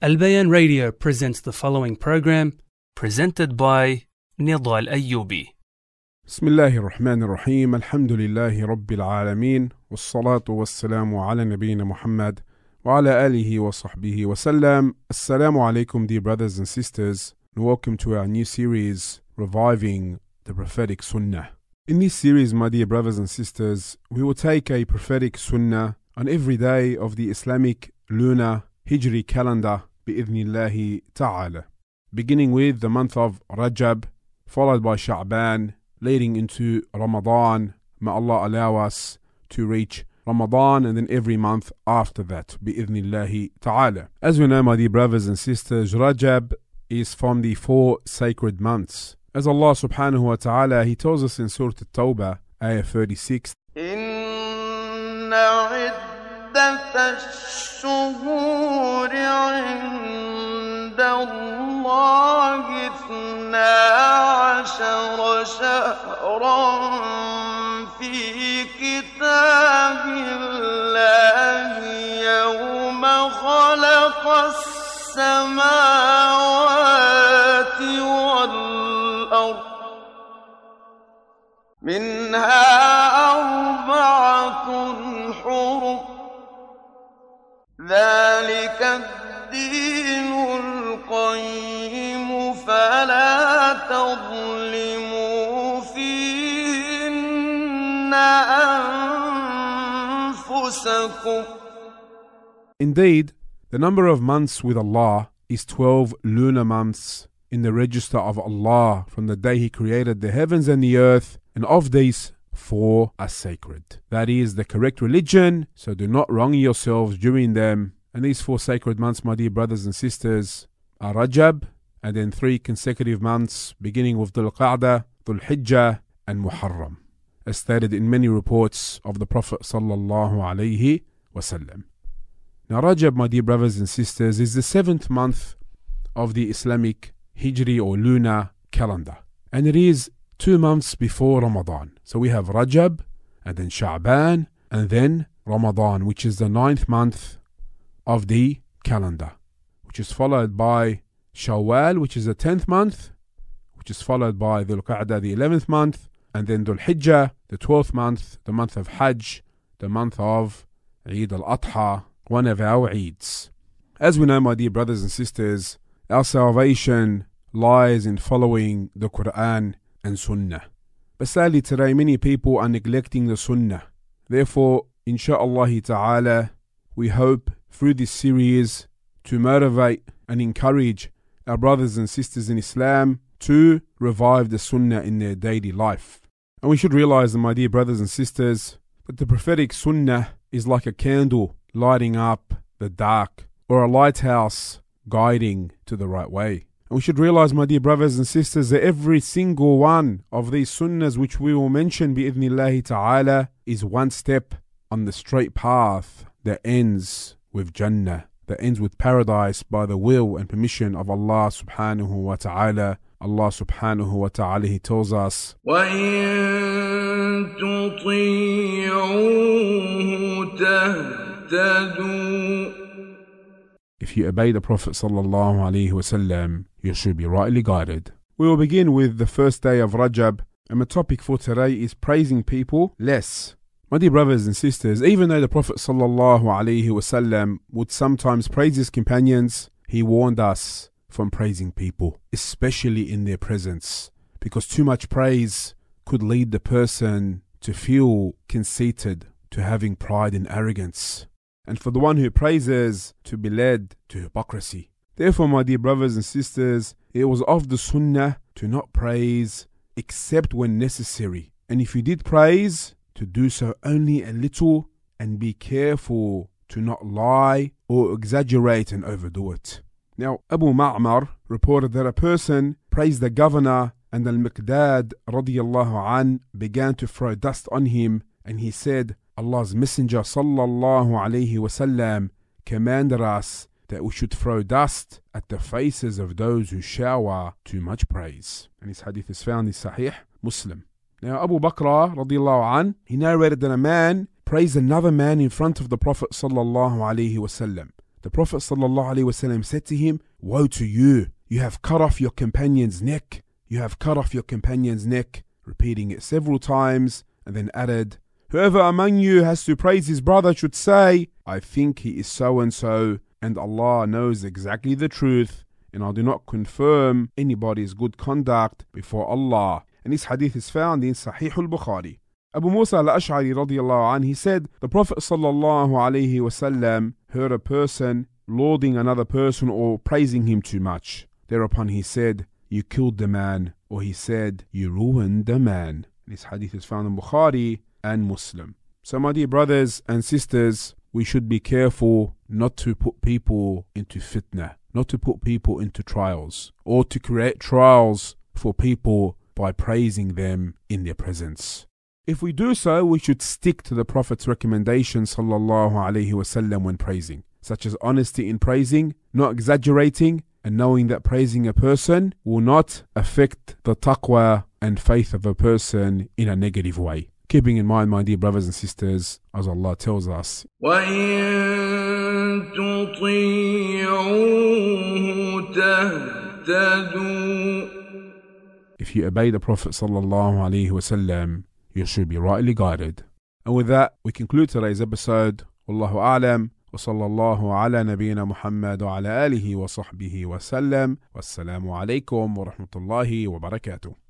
Albayan Radio presents the following program, presented by Nedal Al Ayoubi. بسم الله الرحمن الرحيم الحمد لله رب العالمين والصلاة والسلام على نبينا محمد وعلى آله وصحبه وسلم السلام عليكم dear brothers and sisters and welcome to our new series Reviving the Prophetic Sunnah. In this series my dear brothers and sisters we will take a prophetic sunnah on every day of the Islamic lunar Hijri calendar. bi'idhnillahi ta'ala beginning with the month of Rajab followed by Sha'ban leading into Ramadan. May Allah allow us to reach Ramadan and then every month after that, bi'idhnillahi ta'ala. As we know, my dear brothers and sisters, Rajab is from the four sacred months. As Allah subhanahu wa ta'ala, He tells us in Surah At-Tawbah, ayah 36, إن عدة الشهور عند الله اثنا عشر شهرا في كتاب الله يوم خلق السماوات والأرض. منها أربعة حرم. ذلك الدين القيم. Indeed, the number of months with Allah is 12 lunar months in the register of Allah from the day He created the heavens and the earth, and of these, four are sacred. That is the correct religion, so do not wrong yourselves during them. And these four sacred months, my dear brothers and sisters, are Rajab, and then three consecutive months, beginning with Dhul Qa'dah, Dhul Hijjah, and Muharram, as stated in many reports of the Prophet sallallahu alaihi wasallam. Now, Rajab, my dear brothers and sisters, is the seventh month of the Islamic Hijri or lunar calendar. And it is two months before Ramadan. So we have Rajab, and then Sha'ban, and then Ramadan, which is the ninth month of the calendar, which is followed by Shawwal, which is the tenth month, which is followed by Dhul Qa'dah, the eleventh month, and then Dhul Hijjah, the twelfth month, the month of Hajj, the month of Eid al-Adha, one of our Eids. As we know, my dear brothers and sisters, our salvation lies in following the Quran and Sunnah. But sadly today many people are neglecting the Sunnah. Therefore, insha'Allah ta'ala, we hope through this series to motivate and encourage our brothers and sisters in Islam to revive the Sunnah in their daily life. And we should realize, my dear brothers and sisters, that the prophetic Sunnah is like a candle lighting up the dark or a lighthouse guiding to the right way. And we should realize, my dear brothers and sisters, that every single one of these sunnahs which we will mention bi'idhnillahi ta'ala is one step on the straight path that ends with Jannah, that ends with paradise by the will and permission of Allah subhanahu wa ta'ala. Allah subhanahu wa ta'ala he tells us If you obey the Prophet sallallahu alaihi wasallam you should be rightly guided We will begin with the first day of Rajab and the topic for today is praising people less. My dear brothers and sisters, even though the Prophet sallallahu alaihi wasallam would sometimes praise his companions, he warned us from praising people, especially in their presence, because too much praise could lead the person to feel conceited, to having pride and arrogance and for the one who praises to be led to hypocrisy. Therefore, my dear brothers and sisters, it was of the sunnah to not praise except when necessary. And if you did praise, to do so only a little and be careful to not lie or exaggerate and overdo it. Now, Abu Ma'mar reported that a person praised the governor and Al-Miqdad radiallahu an began to throw dust on him and he said, Allah's Messenger sallallahu alayhi wasallam commanded us that we should throw dust at the faces of those who shower too much praise. And his hadith is found in Sahih Muslim. Now Abu Bakr radiallahu an, he narrated that a man praised another man in front of the Prophet sallallahu alayhi wasallam. The Prophet ﷺ said to him, Woe to you! You have cut off your companion's neck. You have cut off your companion's neck, repeating it several times, and then added, Whoever among you has to praise his brother should say, I think he is so and so, and Allah knows exactly the truth, and I do not confirm anybody's good conduct before Allah. And this hadith is found in Sahih al-Bukhari. Abu Musa al-Ash'ari radiallahu anh, he said, the Prophet sallallahu alayhi wasallam heard a person lauding another person or praising him too much. Thereupon he said, you killed the man, or he said, you ruined the man. This hadith is found in Bukhari and Muslim. So my dear brothers and sisters, we should be careful not to put people into fitna, not to put people into trials, or to create trials for people by praising them in their presence. If we do so, we should stick to the Prophet's recommendations sallallahu alaihi wasallam when praising, such as honesty in praising, not exaggerating, and knowing that praising a person will not affect the taqwa and faith of a person in a negative way. Keeping in mind, my dear brothers and sisters, as Allah tells us, If you obey the Prophet sallallahu alaihi wasallam, you should be rightly guided. And with that, we conclude today's episode. Wallahu a'lam. وصلى الله على نبينا محمد وعلى آله وصحبه وسلم والسلام عليكم ورحمة الله وبركاته